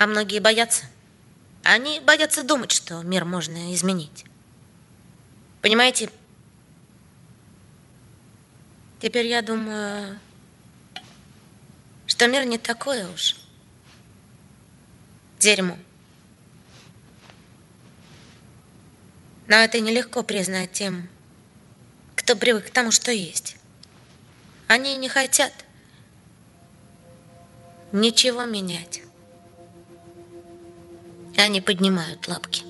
А многие боятся. Они боятся думать, что мир можно изменить. Понимаете? Теперь я думаю, что мир не такой уж. Дерьмо. Но это нелегко признать тем, кто привык к тому, что есть. Они не хотят ничего менять. Они поднимают лапки.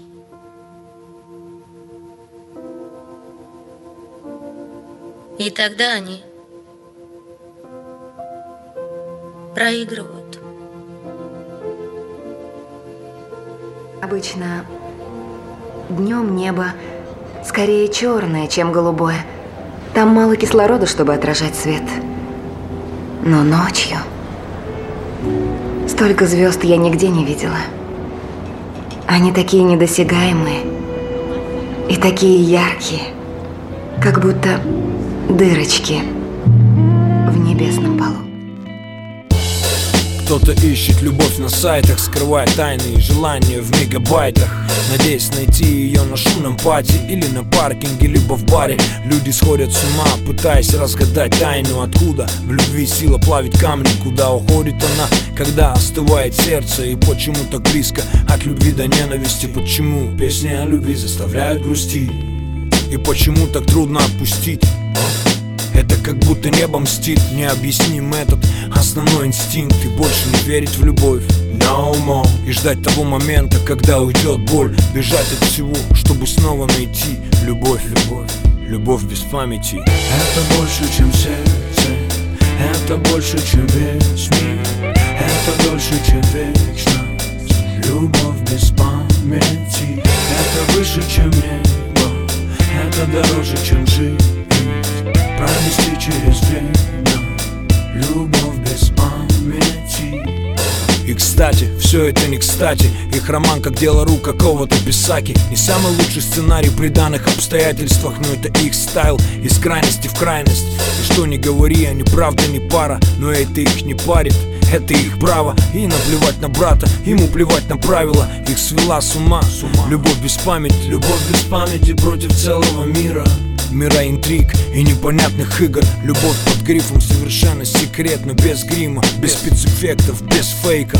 И тогда они проигрывают. Обычно днем небо скорее черное, чем голубое. Там мало кислорода, чтобы отражать свет. Но ночью столько звезд я нигде не видела. Они такие недосягаемые и такие яркие, как будто дырочки в небесном полу. Кто-то ищет любовь на сайтах, скрывая тайны и желания в мегабайтах. Надеясь найти ее на шумном пати или на паркинге, либо в баре. Люди сходят с ума, пытаясь разгадать тайну Откуда в любви сила плавить камни, куда уходит она Когда остывает сердце и почему так близко от любви до ненависти. Почему песни о любви заставляют грустить? И почему так трудно отпустить это как будто небо мстит. Необъясним этот основной инстинкт. И больше не верить в любовь. No more И ждать того момента, когда уйдет боль. Бежать от всего, чтобы снова найти Любовь, любовь, любовь без памяти. Это больше, чем сердце. Это больше, чем весь мир. Это дольше, чем вечность. Любовь без памяти. Это выше, чем небо. Это дороже, чем жизнь Пронести через время Любовь без памяти. И кстати, все это не кстати. Их роман как дело рук какого-то писаки Не самый лучший сценарий при данных обстоятельствах Но это их стайл из крайности в крайность. И что не говори, они правда не пара Но это их не парит. Это их право И наплевать на брата, ему плевать на правила. Их свела с ума, с ума. Любовь без памяти. Любовь без памяти против целого мира Мира интриг и непонятных игр. Любовь под грифом совершенно секретно Без грима, без спецэффектов, без фейка.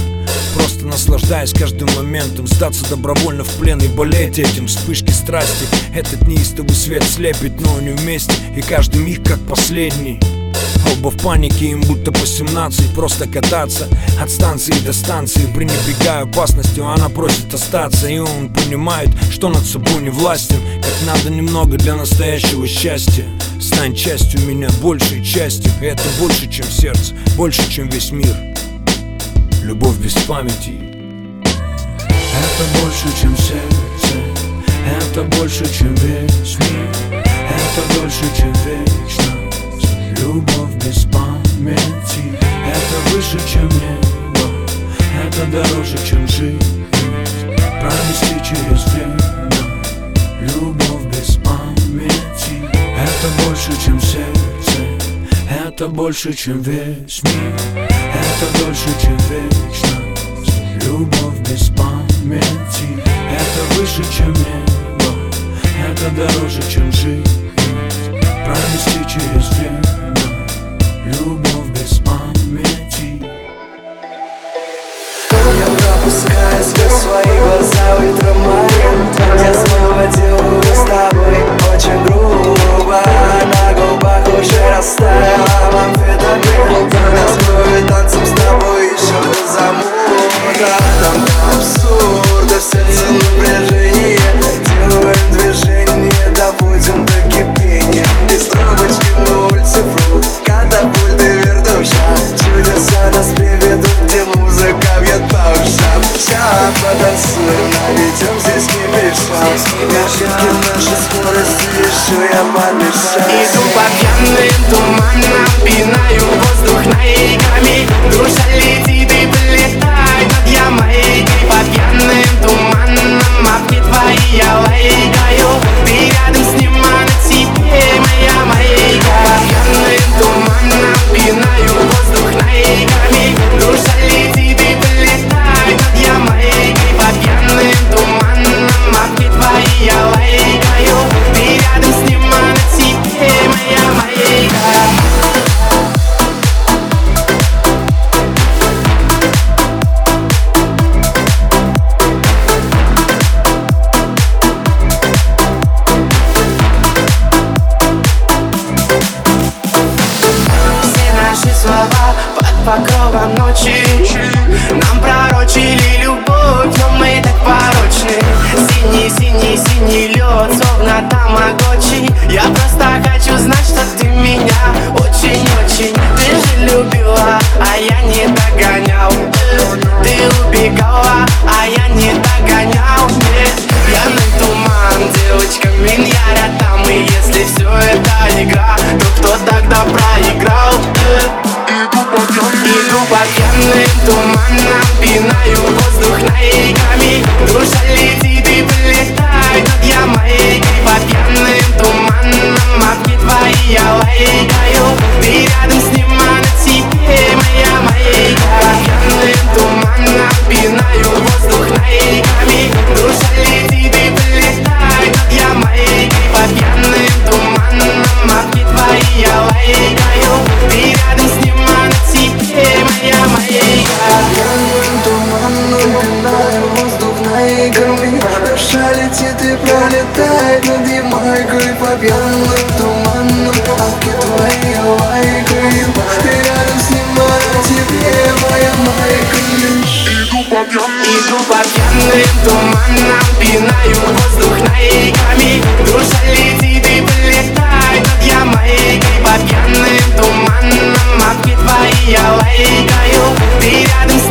Просто наслаждаясь каждым моментом Сдаться добровольно в плен и болеть этим. Вспышки страсти Этот неистовый свет слепит, но они вместе. И каждый миг как последний Оба в панике, им будто по 17 Просто кататься от станции до станции Пренебрегая опасностью, она просит остаться И он понимает, что над собой не властен. Как надо немного для настоящего счастья. Стань частью меня, большей частью. Это больше, чем сердце, больше, чем весь мир. Любовь без памяти. Это больше, чем сердце. Это больше, чем весь мир. Это дольше, чем вечность Любовь без памяти. Это выше, чем небо. Это дороже, чем жизнь. Пронести через время. Любовь без памяти. Это больше, чем сердце. Это больше, чем весь мир. Это дольше, чем вечность. Любовь без памяти. Это выше, чем небо. Это дороже, чем жизнь Пронести через время Любовь без памяти. Я пропускаю сквозь свои глаза ультрамарин Я снова делаю с тобой очень грубо. На губах уже растаял амфетамин Танцую танцем с тобой еще до замута Там до абсурда в сердце напряжение Делаем движение, доводим до кипения На улице фрут Катапульты вертушка Чудеса нас приведут, где музыка бьет по ушам. Потанцуем, наведем здесь кипиша Ошибки наши скорости, еще я помешаю Иду по пьяным туманам, пинаю Иду по пьяным туманам, пинаю воздух ногами Душа летит и полетай над Ямайкой По пьяным туманам, мапки твои я лайкаю Ты рядом с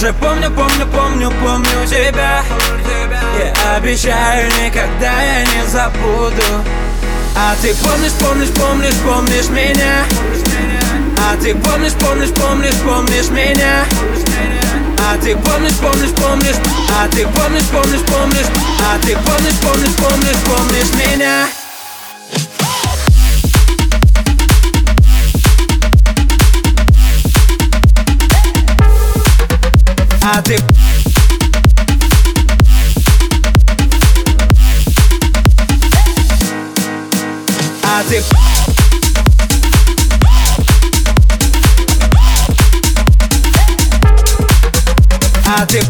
тоже помню, помню, помню, помню тебя Я обещаю, никогда я не забуду А ты помнишь, помнишь, помнишь, помнишь меня А ты помнишь, помнишь, помнишь, помнишь меня а ты помнишь, помнишь, помнишь А ты помнишь, помнишь, помнишь А ты помнишь, помнишь, помнишь, помнишь меня А ты А ты А ты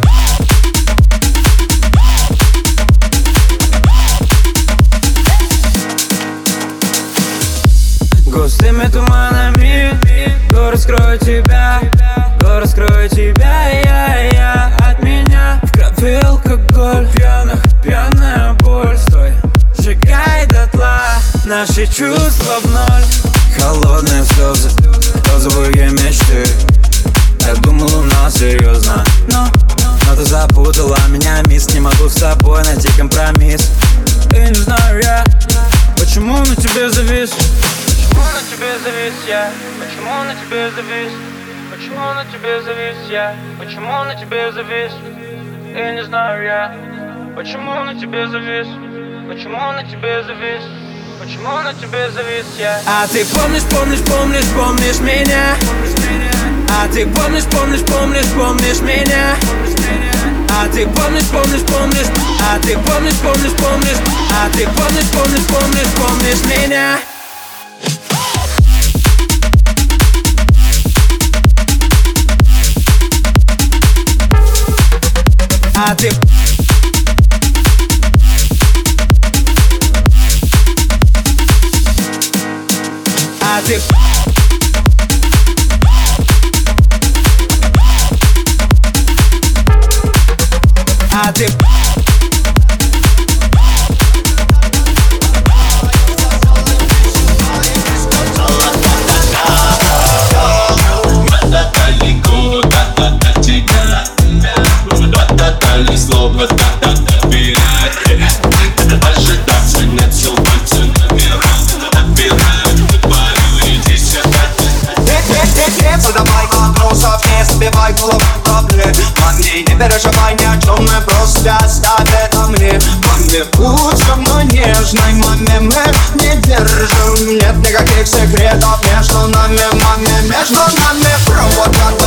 Густыми туманами Город скроет тебя Город скроет тебя Наши чувства в ноль. Холодные слезы Розовые мечты. Я думал у нас серьезно Но, но ты запутала меня, мисс. Не могу с тобой найти компромисс. И не знаю я Почему на тебе завис. Почему на тебе завис я? Почему на тебе завис? Почему на тебе завис я? Почему на тебе завис? И не знаю я. Почему на тебе завис? Почему на тебе завис Почему на тебе завис? Я А ты помнишь, помнишь, помнишь, помнишь меня? А ты помнишь, помнишь, помнишь, помнишь меня? А ты помнишь, помнишь, помнишь? А ты помнишь, помнишь, помнишь? А ты помнишь, помнишь, помнишь, помнишь меня? А ты А ты переживай ни о чем, мы просто оставь это мне Маме, со мной нежной, маме, мы не держим. Нет никаких секретов между нами, маме, между нами. Провода,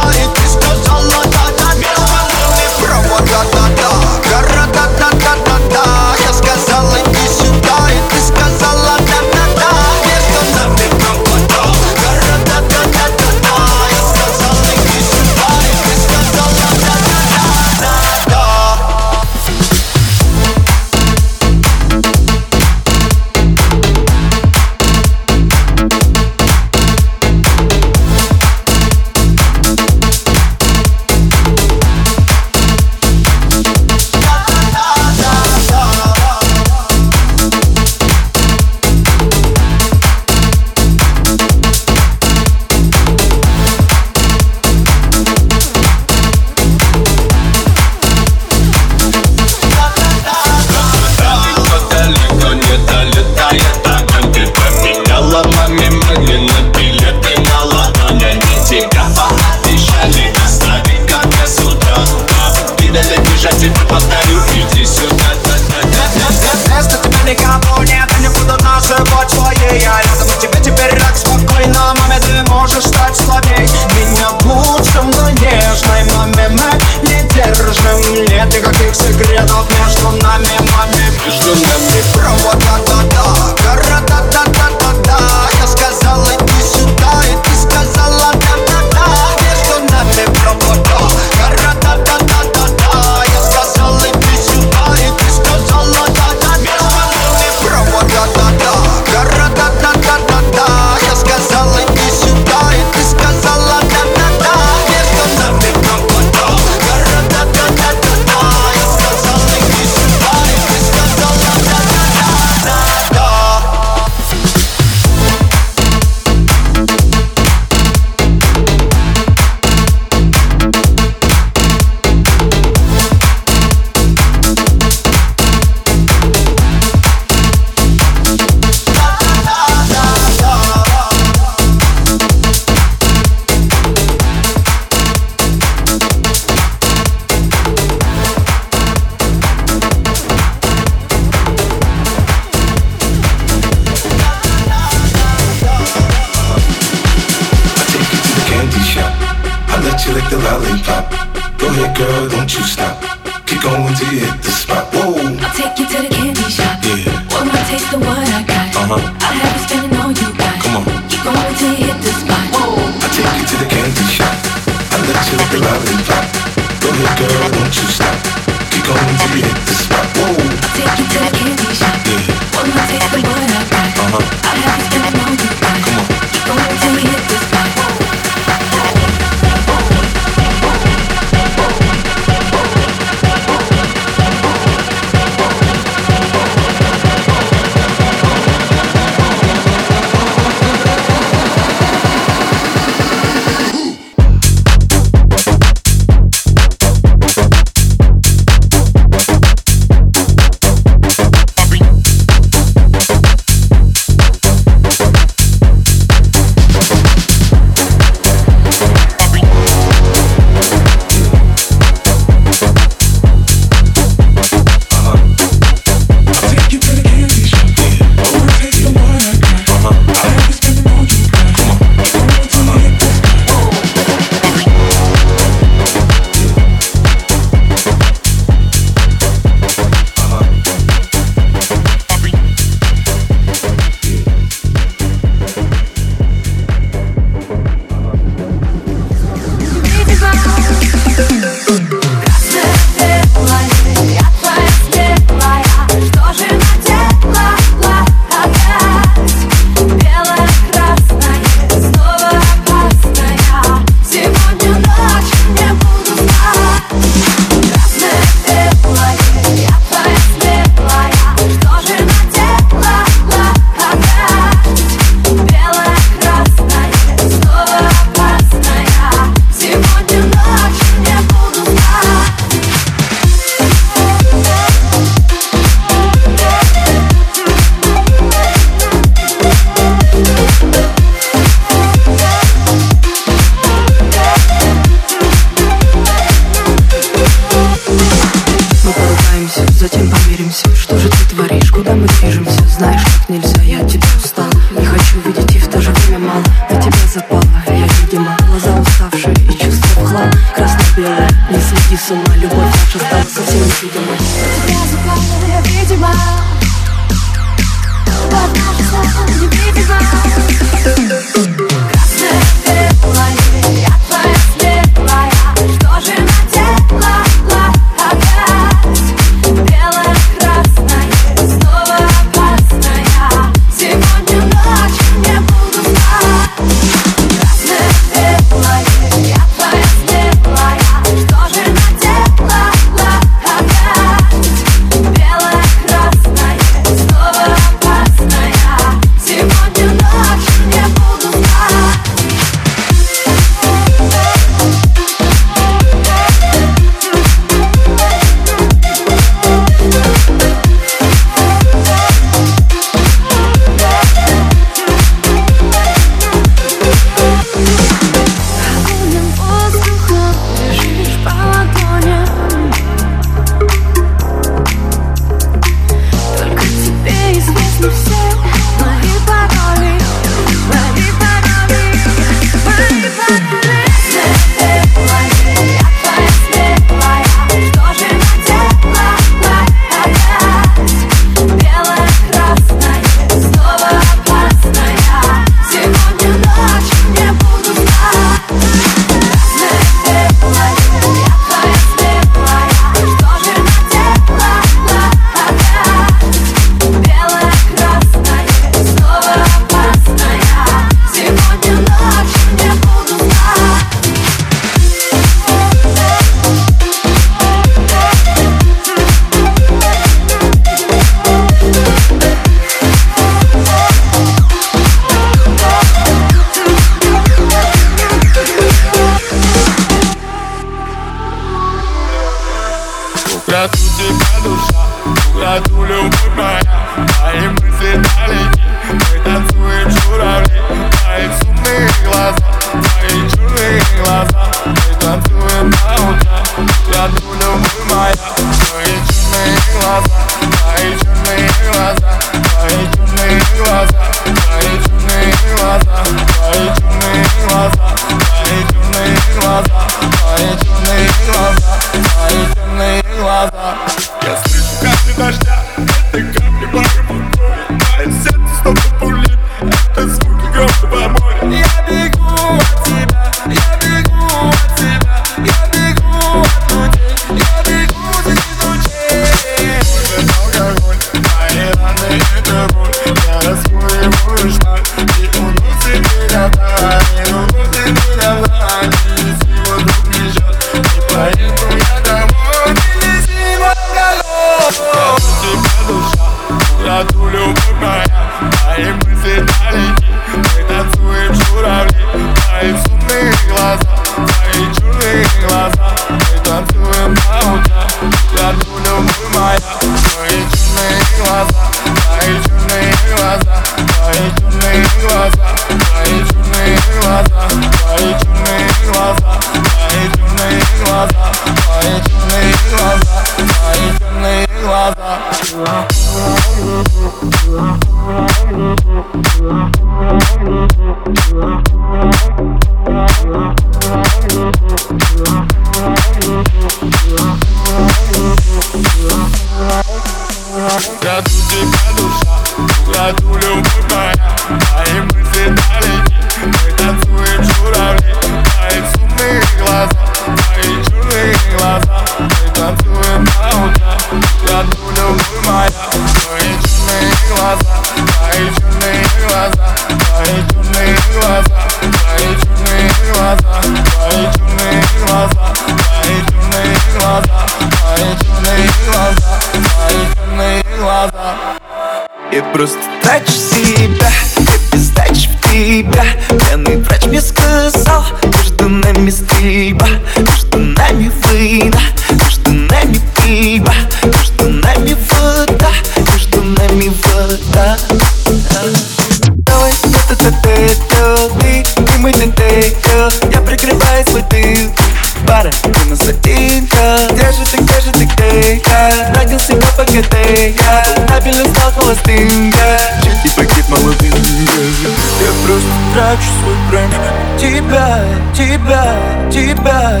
трачу свой бренд Тебя, тебя, тебя,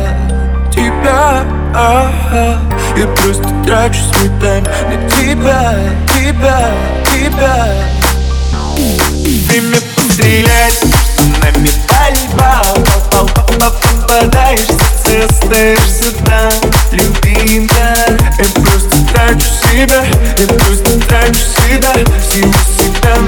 тебя а Я просто трачу свой тайм на тебя, тебя, тебя. Время пострелять, нами пальба Попадаешь в сердце, остаешься там, любимка Я просто трачу себя, я просто трачу себя, всего себя.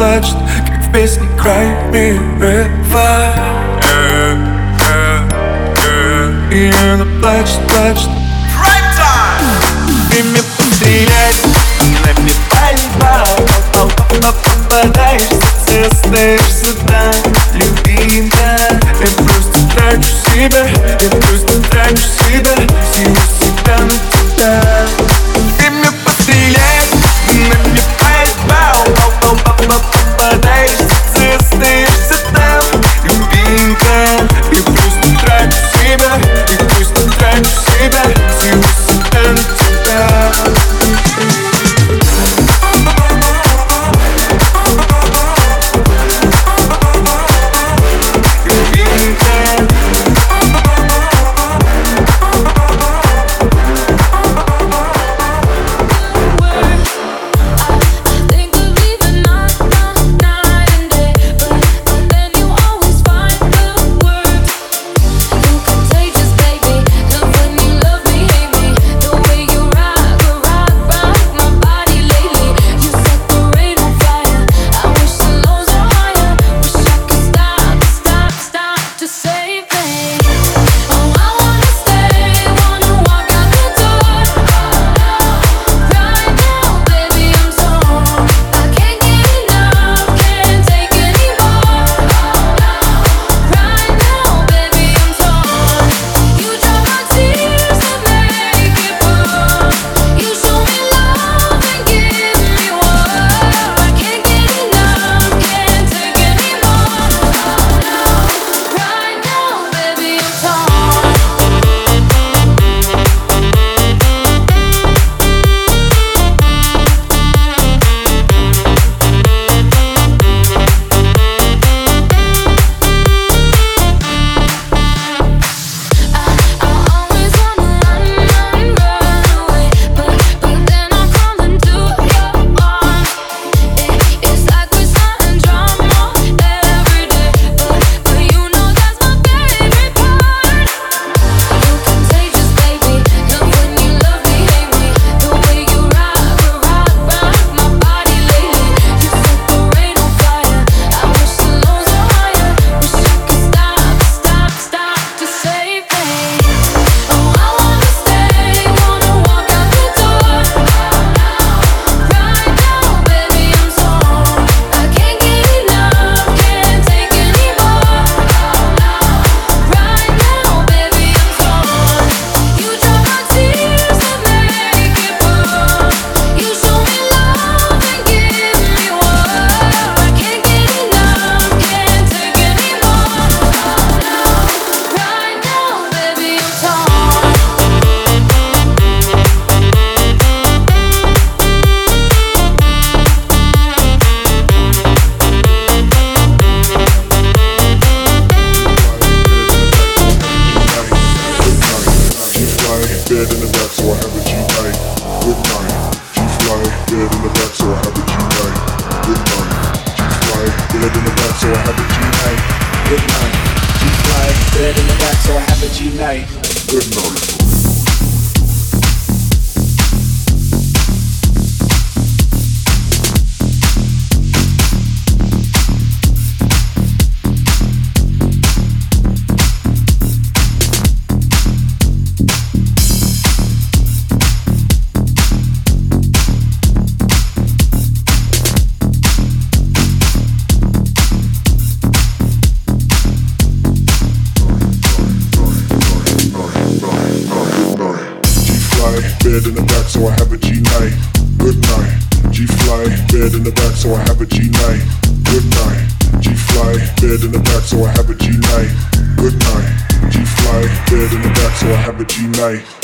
плачет, как в песне Cry Me River И она плачет, плачет Время пострелять на медаль Но попадаешь, ты остаешься там Любимая, я просто трачу себя Я просто Good night. G fly, bed in the back, so I have a G night. Good night. like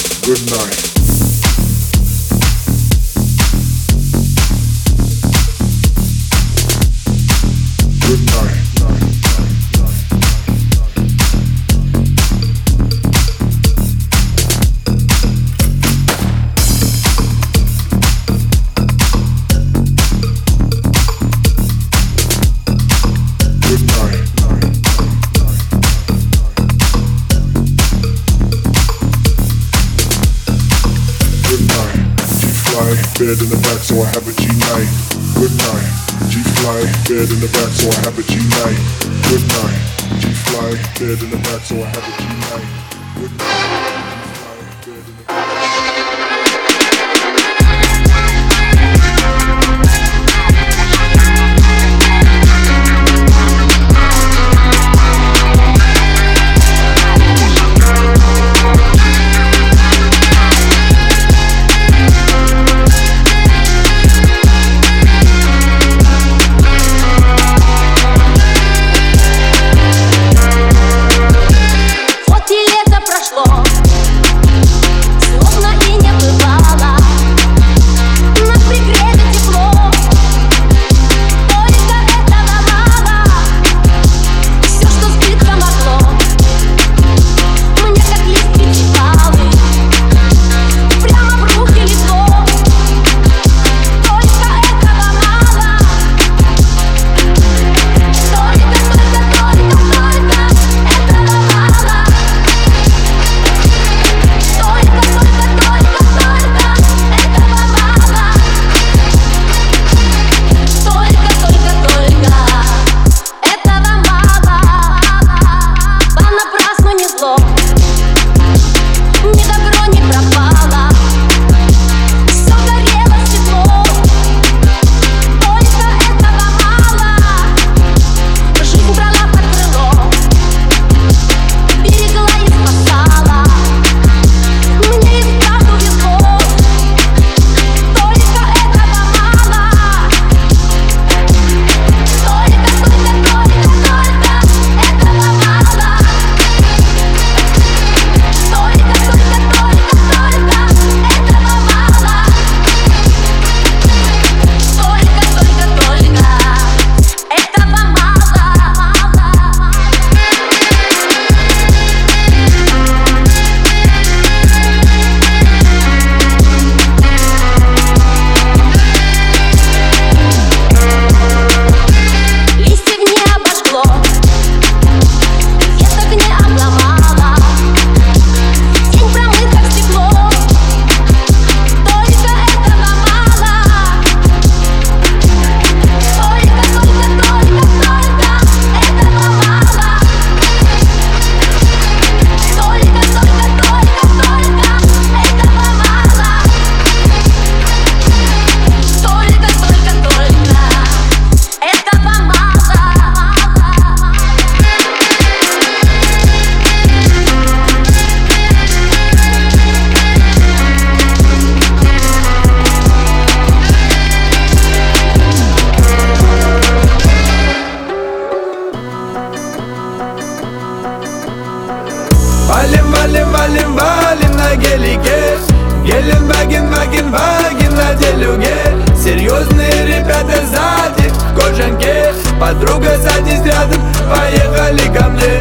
гелике Гелен Ваген, Ваген, Ваген на делюге Серьезные ребята сзади в кожанке Подруга садись рядом, поехали ко мне.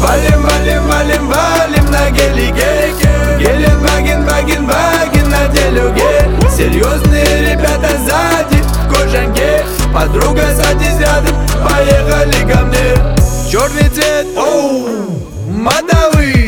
Валим, валим, валим, валим на гелике Гелен Ваген, Ваген, Ваген на делюге Серьезные ребята сзади в кожанке Подруга садись рядом, поехали ко мне. Черный цвет, оу, модовый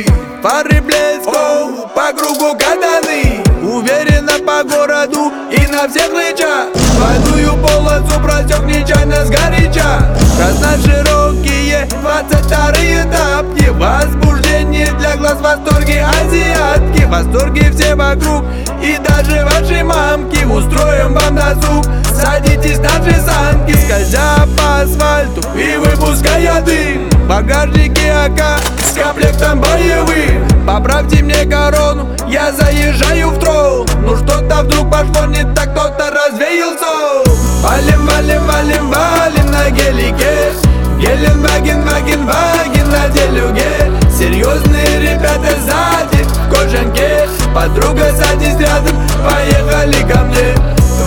кругу катаны. Уверенно по городу и на всех рычаг Водую полосу просек нечаянно сгоряча Раз на широкие двадцать вторые тапки Возбуждение для глаз восторги азиатки. Восторги все вокруг и даже ваши мамки. Устроим вам досуг, садитесь на же санки Скользя по асфальту и выпуская дым. В багажнике АК с комплектом боевым Поправьте мне корону, я заезжаю в трол. Ну что-то вдруг пошло не так, кто-то развеял сон Валим, валим, валим, валим на гелике. Геленваген, ваген, ваген на делюге. Серьезные ребята сзади в кожанке. Подруга садись рядом, поехали ко мне.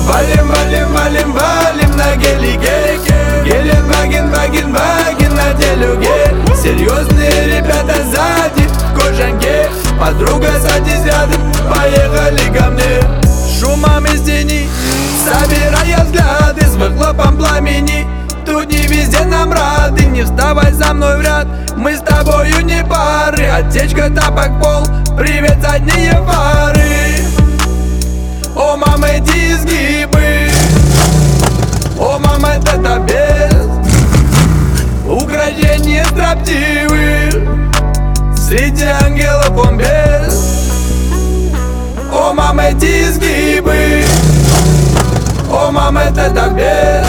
Валим, валим, валим, валим на гелике. Геленваген, ваген, ваген на делюге. Серьезные ребята сзади в кожанке Подруга садись рядом, поехали ко мне. Шумом из тени, собирая взгляды С выхлопом пламени. Тут не везде нам рады Не вставай за мной в ряд. Мы с тобою не пары Отсечка, тапок, пол. Привет, задние фары. О, мама, эти изгибы. О, мама, это без Украшение строптивых Среди ангелов он без О, мама, эти изгибы. О, мама, это так без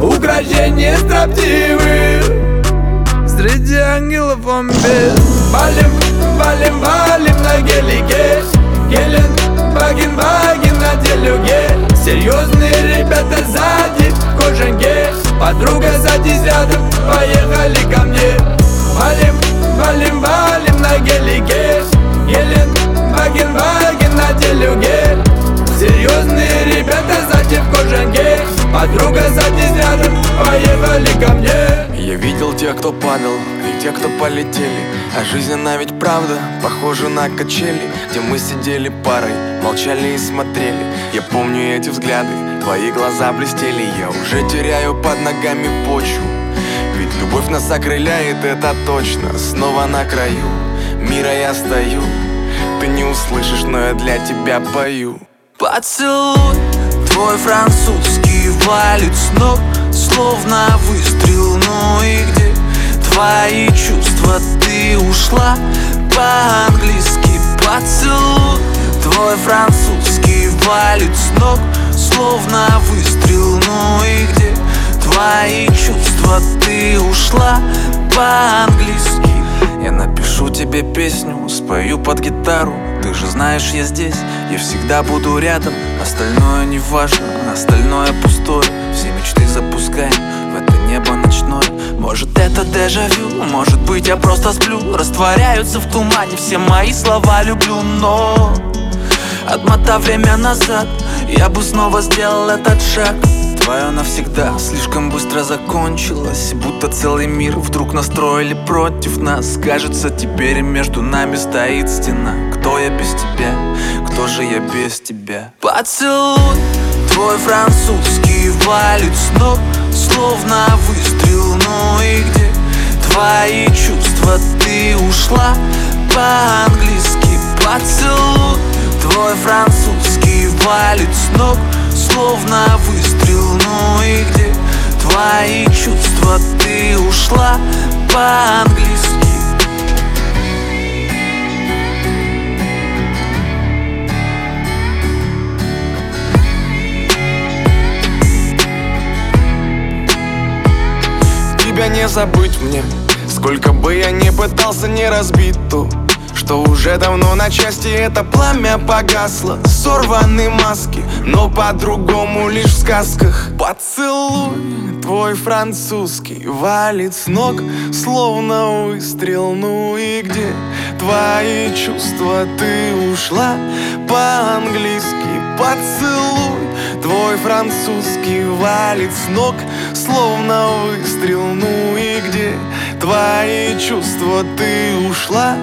Украшение строптивых Среди ангелов он без Валим, валим, валим на гелике Гелен, ваген, ваген на делюге. Серьезные ребята сзади в кожанке Подруга садись рядом, поехали ко мне. Валим, валим, валим на гелике Гелен, ваген, ваген на делюге Серьезные ребята сзади в кожанке Подруга садись рядом, поехали ко мне. Я видел тех, кто падал, и тех, кто полетели. А жизнь, она ведь правда, похожа на качели Где мы сидели парой, молчали и смотрели. Я помню эти взгляды, твои глаза блестели. Я уже теряю под ногами почву любовь нас окрыляет, это точно. Снова на краю мира я стою. Ты не услышишь, но я для тебя пою. Поцелуй твой французский валит с ног Словно выстрел, ну и где твои чувства? Ты ушла по-английски. Поцелуй твой французский валит с ног Словно выстрел, ну и где твои чувства? Ты ушла по-английски. Я напишу тебе песню, спою под гитару. Ты же знаешь, я здесь, я всегда буду рядом. Остальное не важно, остальное пустое. Все мечты запускаем в это небо ночное. Может это дежавю, может быть я просто сплю. Растворяются в тумане все мои слова люблю, но Отмотав время назад, я бы снова сделал этот шаг Твое навсегда слишком быстро закончилось Будто целый мир вдруг настроили против нас Кажется, теперь между нами стоит стена Кто я без тебя? Кто же я без тебя? Поцелуй твой французский валит с ног Словно выстрел, ну и где твои чувства? Ты ушла по-английски Поцелуй твой французский валит с ног Словно выстрел, по-английски Тебя не забыть мне Сколько бы я ни пытался не разбить ту Что уже давно на части это пламя погасло. Сорваны маски, но по-другому лишь в сказках. Поцелуй твой французский валит с ног Словно выстрел, ну и где твои чувства? Ты ушла по-английски. Поцелуй. Твой французский валит с ног Словно выстрел, ну и где твои чувства? Ты ушла?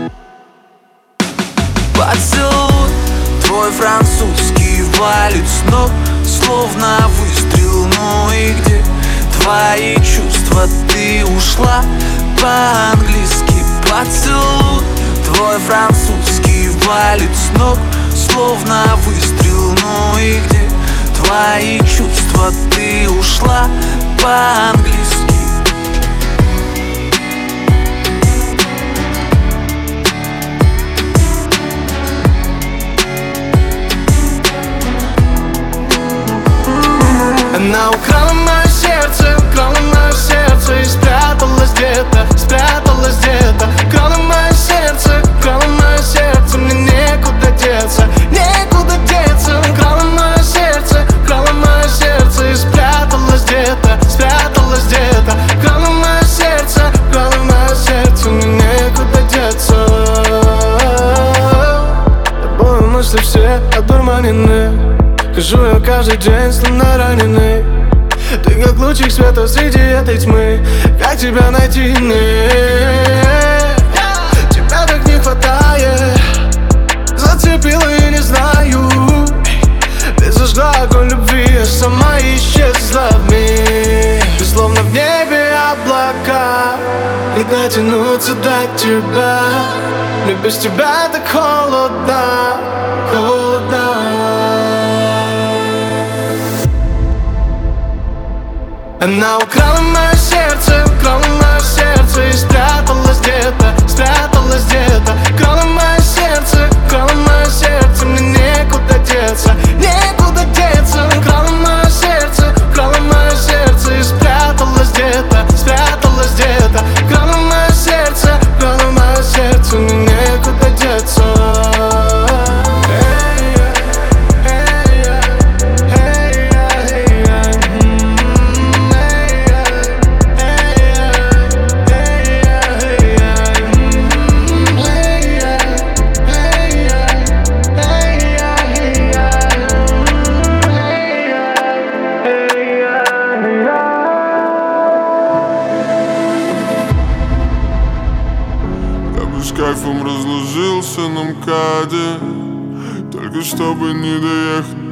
Поцелуй. Твой французский валит с ног Словно выстрел, ну и где твои чувства? Ты ушла по-английски. Поцелуй твой французский валит с ног Словно выстрел, ну и где твои чувства? Ты ушла по-английски. Она украла мое сердце И спряталась где-то, спряталась где-то. Украла мое сердце, украла мое сердце Мне некуда деться, некуда деться. Украла мое сердце, украла мое сердце И спряталась где-то, спряталась где-то. Украла мое сердце, украла мое сердце Мне некуда деться. Тобой мысли все одурманены. Хожу я каждый день, словно раненый как лучик света среди этой тьмы. Как тебя найти, не Тебя так не хватает. Зацепила и не знаю. Ты зажгла огонь любви, а сама исчезла в миг Ты словно в небе облака. Не дотянуться до тебя. Мне без тебя так холодно, холодно Она украла мое сердце, украла мое сердце И спряталась где-то, спряталась где-то. Украла мое сердце, украла мое сердце Мне некуда деться, некуда деться. Украла мое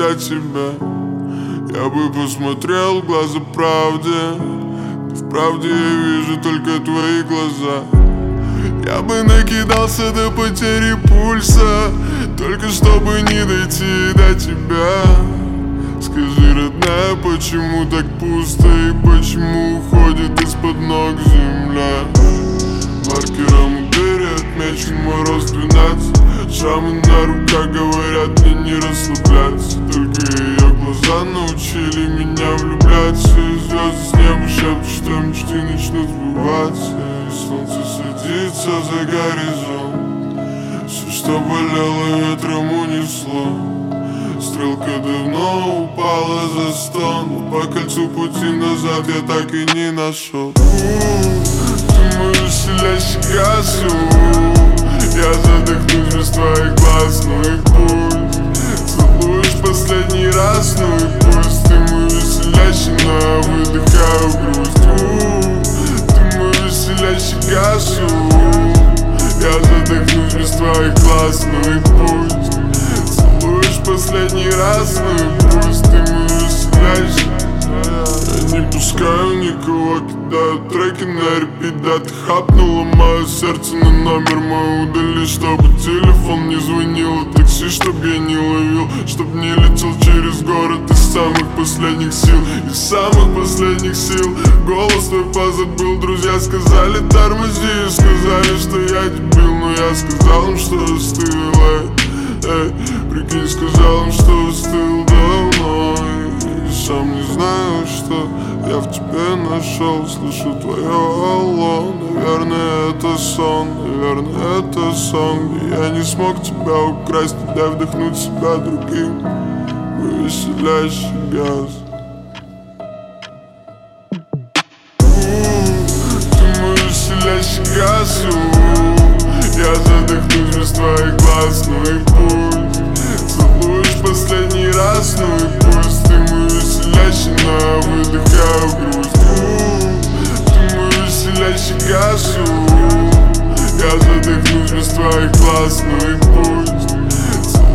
до тебя Я бы посмотрел в глаза правде В правде я вижу только твои глаза. Я бы накидался до потери пульса Только чтобы не дойти до тебя. Скажи, родная, почему так пусто И почему уходит из-под ног земля? Маркером дыре отмечен мороз 12 Шрамы на руках говорят мне не расслабляться. Только ее глаза научили меня влюбляться. И звезды с неба шепчут, что мечты начнут сбываться. И солнце садится за горизонт. Все, что болело, ветром унесло. Стрелка давно упала за стон. По кольцу пути назад я так и не нашел Ты мой веселящий газу Я задохнусь без твоих глаз, ну и пусть Целуешь последний раз, ну и пусть на репит Да ты хапнула мое сердце на номер мой удали Чтобы телефон не звонил, и такси, чтоб я не ловил Чтоб не летел через город из самых последних сил Из самых последних сил. Голос твой позабыл, друзья сказали тормози Сказали, что я дебил, но я сказал им, что остыл Эй, эй, прикинь, сказал им, что остыл давно И сам не знаю, что я в тебе нашел Слышу твое алло. Наверное, это сон Наверное, это сон. Я не смог тебя украсть Дай вдохнуть себя другим веселящий газ. Ты мой веселящий газ Я задохнусь без твоих глаз Ну и пусть Целуешь последний раз Ну и пусть я выдыхаю грусть Ты мой веселящий газ у, Я задохнусь без твоих глаз Ну и пусть.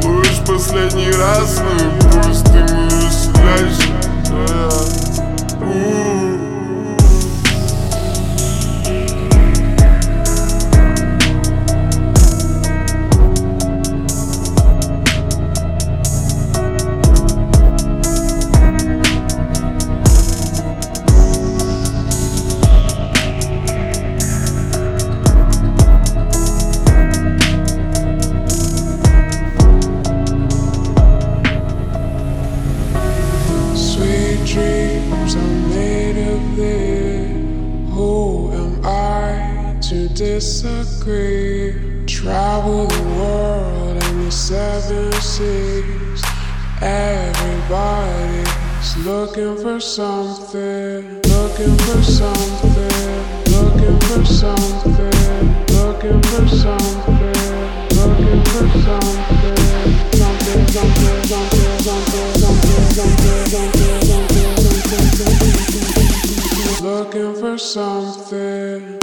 Целуешь последний раз Ну и пусть. Ты мой веселящий disagree. Travel the world and the seven seas. Everybody's looking for something, looking for something, looking for something, looking for something, looking for something, something, something, something, something, something, something, something, something, something, something, something. looking for something.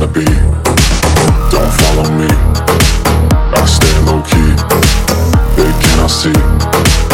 wanna be. Don't follow me. I stay low key. They cannot see.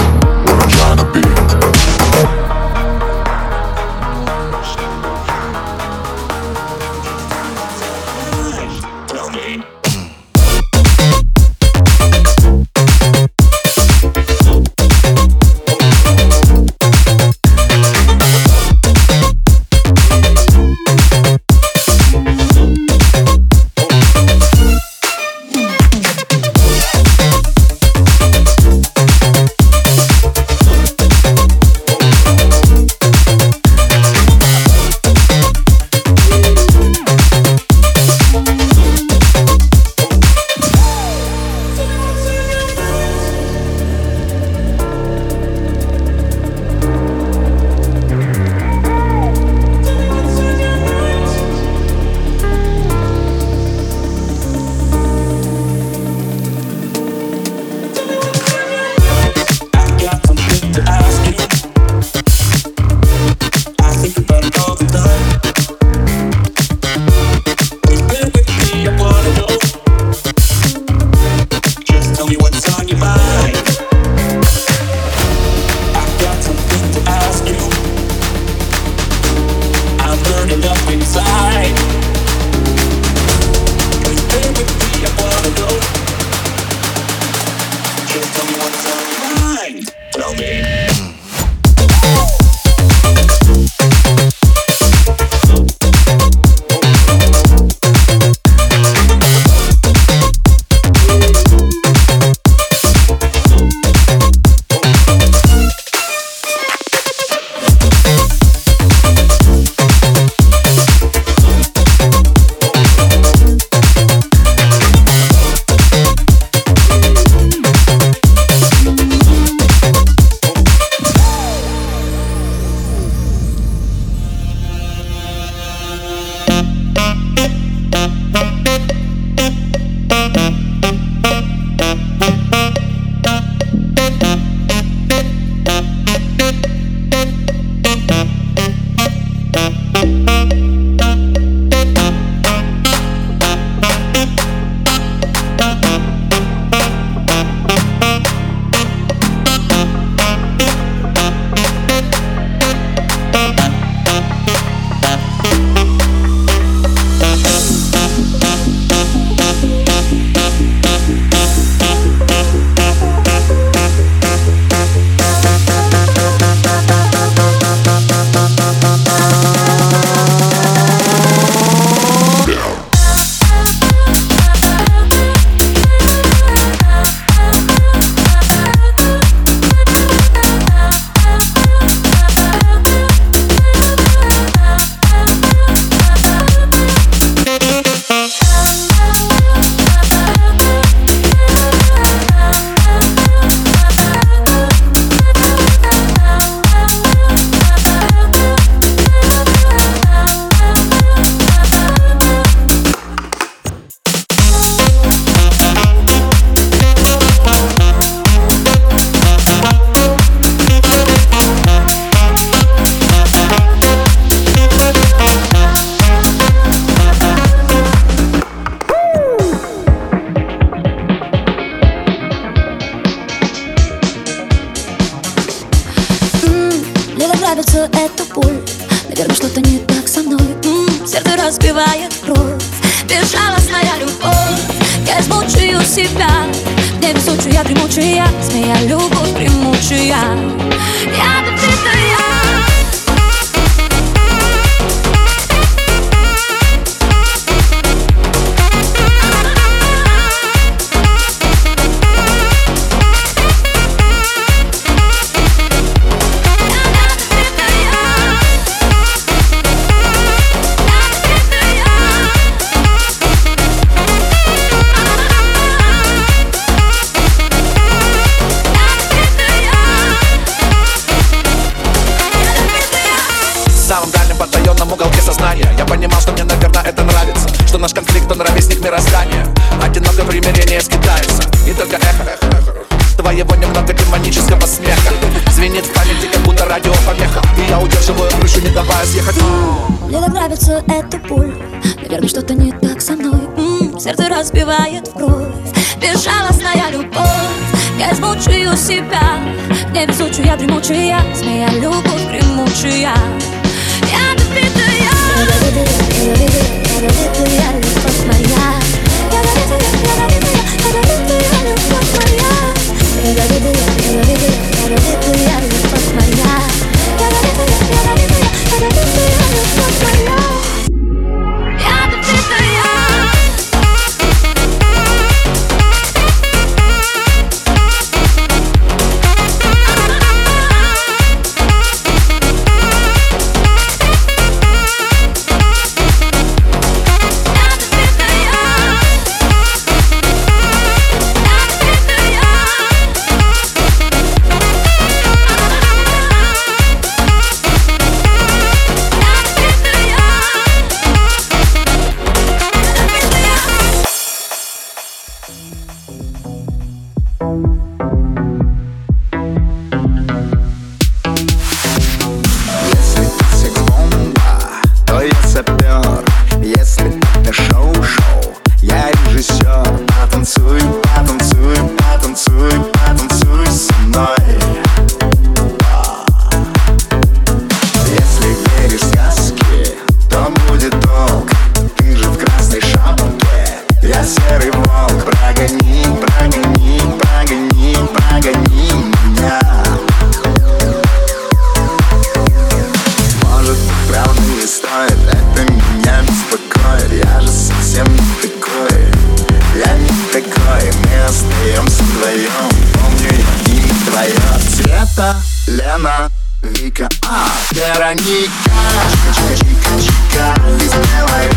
разбивает в кровь. Безжалостная любовь. Я измучаю себя. Не везучая, дремучая змея любовь. стоит Это меня беспокоит Я же совсем не такой Я не такой. Мы остаемся вдвоем Помню я имя твое Цвета, Лена, Вика. А, Вероника. Чика, чика, чика чика. Ты сделай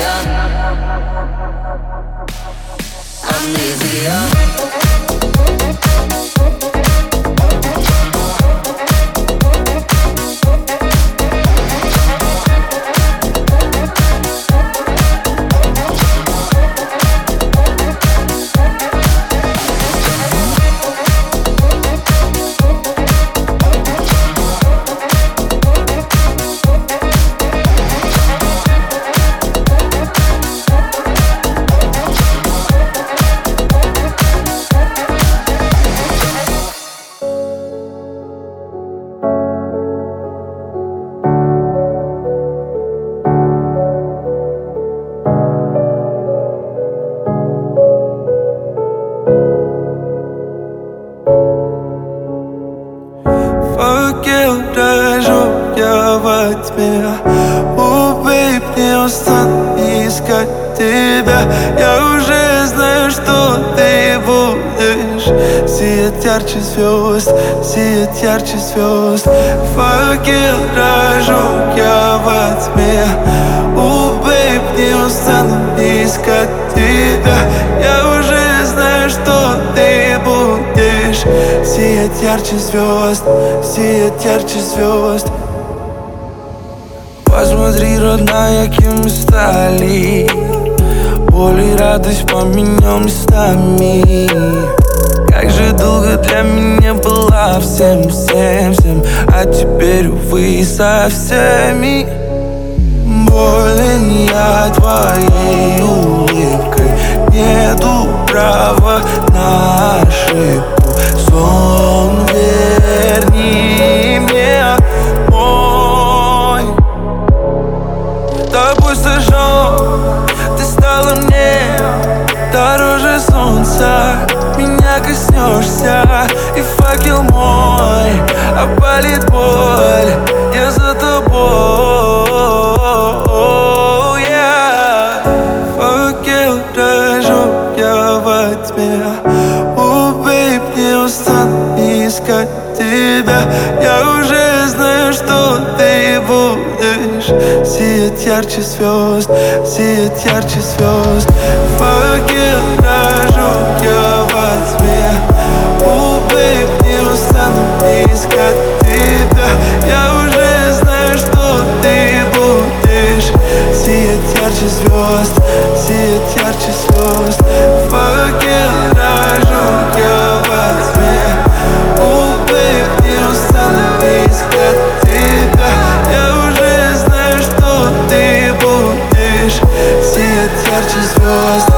amnesia. easier. звезд Сиет ярче звезд. Посмотри, родная, кем мы стали. Боль и радость поменял местами. Как же долго для меня была всем, всем, всем А теперь, увы, со всеми. Болен я твоей улыбкой Нету права на ошибку. Сон солнца Меня коснешься И факел мой Опалит боль Я за тобой. Yeah. Факел рожу я во тьме Убей, не устану искать тебя. Я уже знаю, что ты будешь Сиять ярче звезд, сиять ярче звезд. Факел рожу Искать тебя, Я уже знаю, что ты будешь. Сиять ярче звезд, сиять ярче звезд Факел рожок я во тьме Улыб не искать тебя Я уже знаю, что ты будешь. Сиять ярче звезд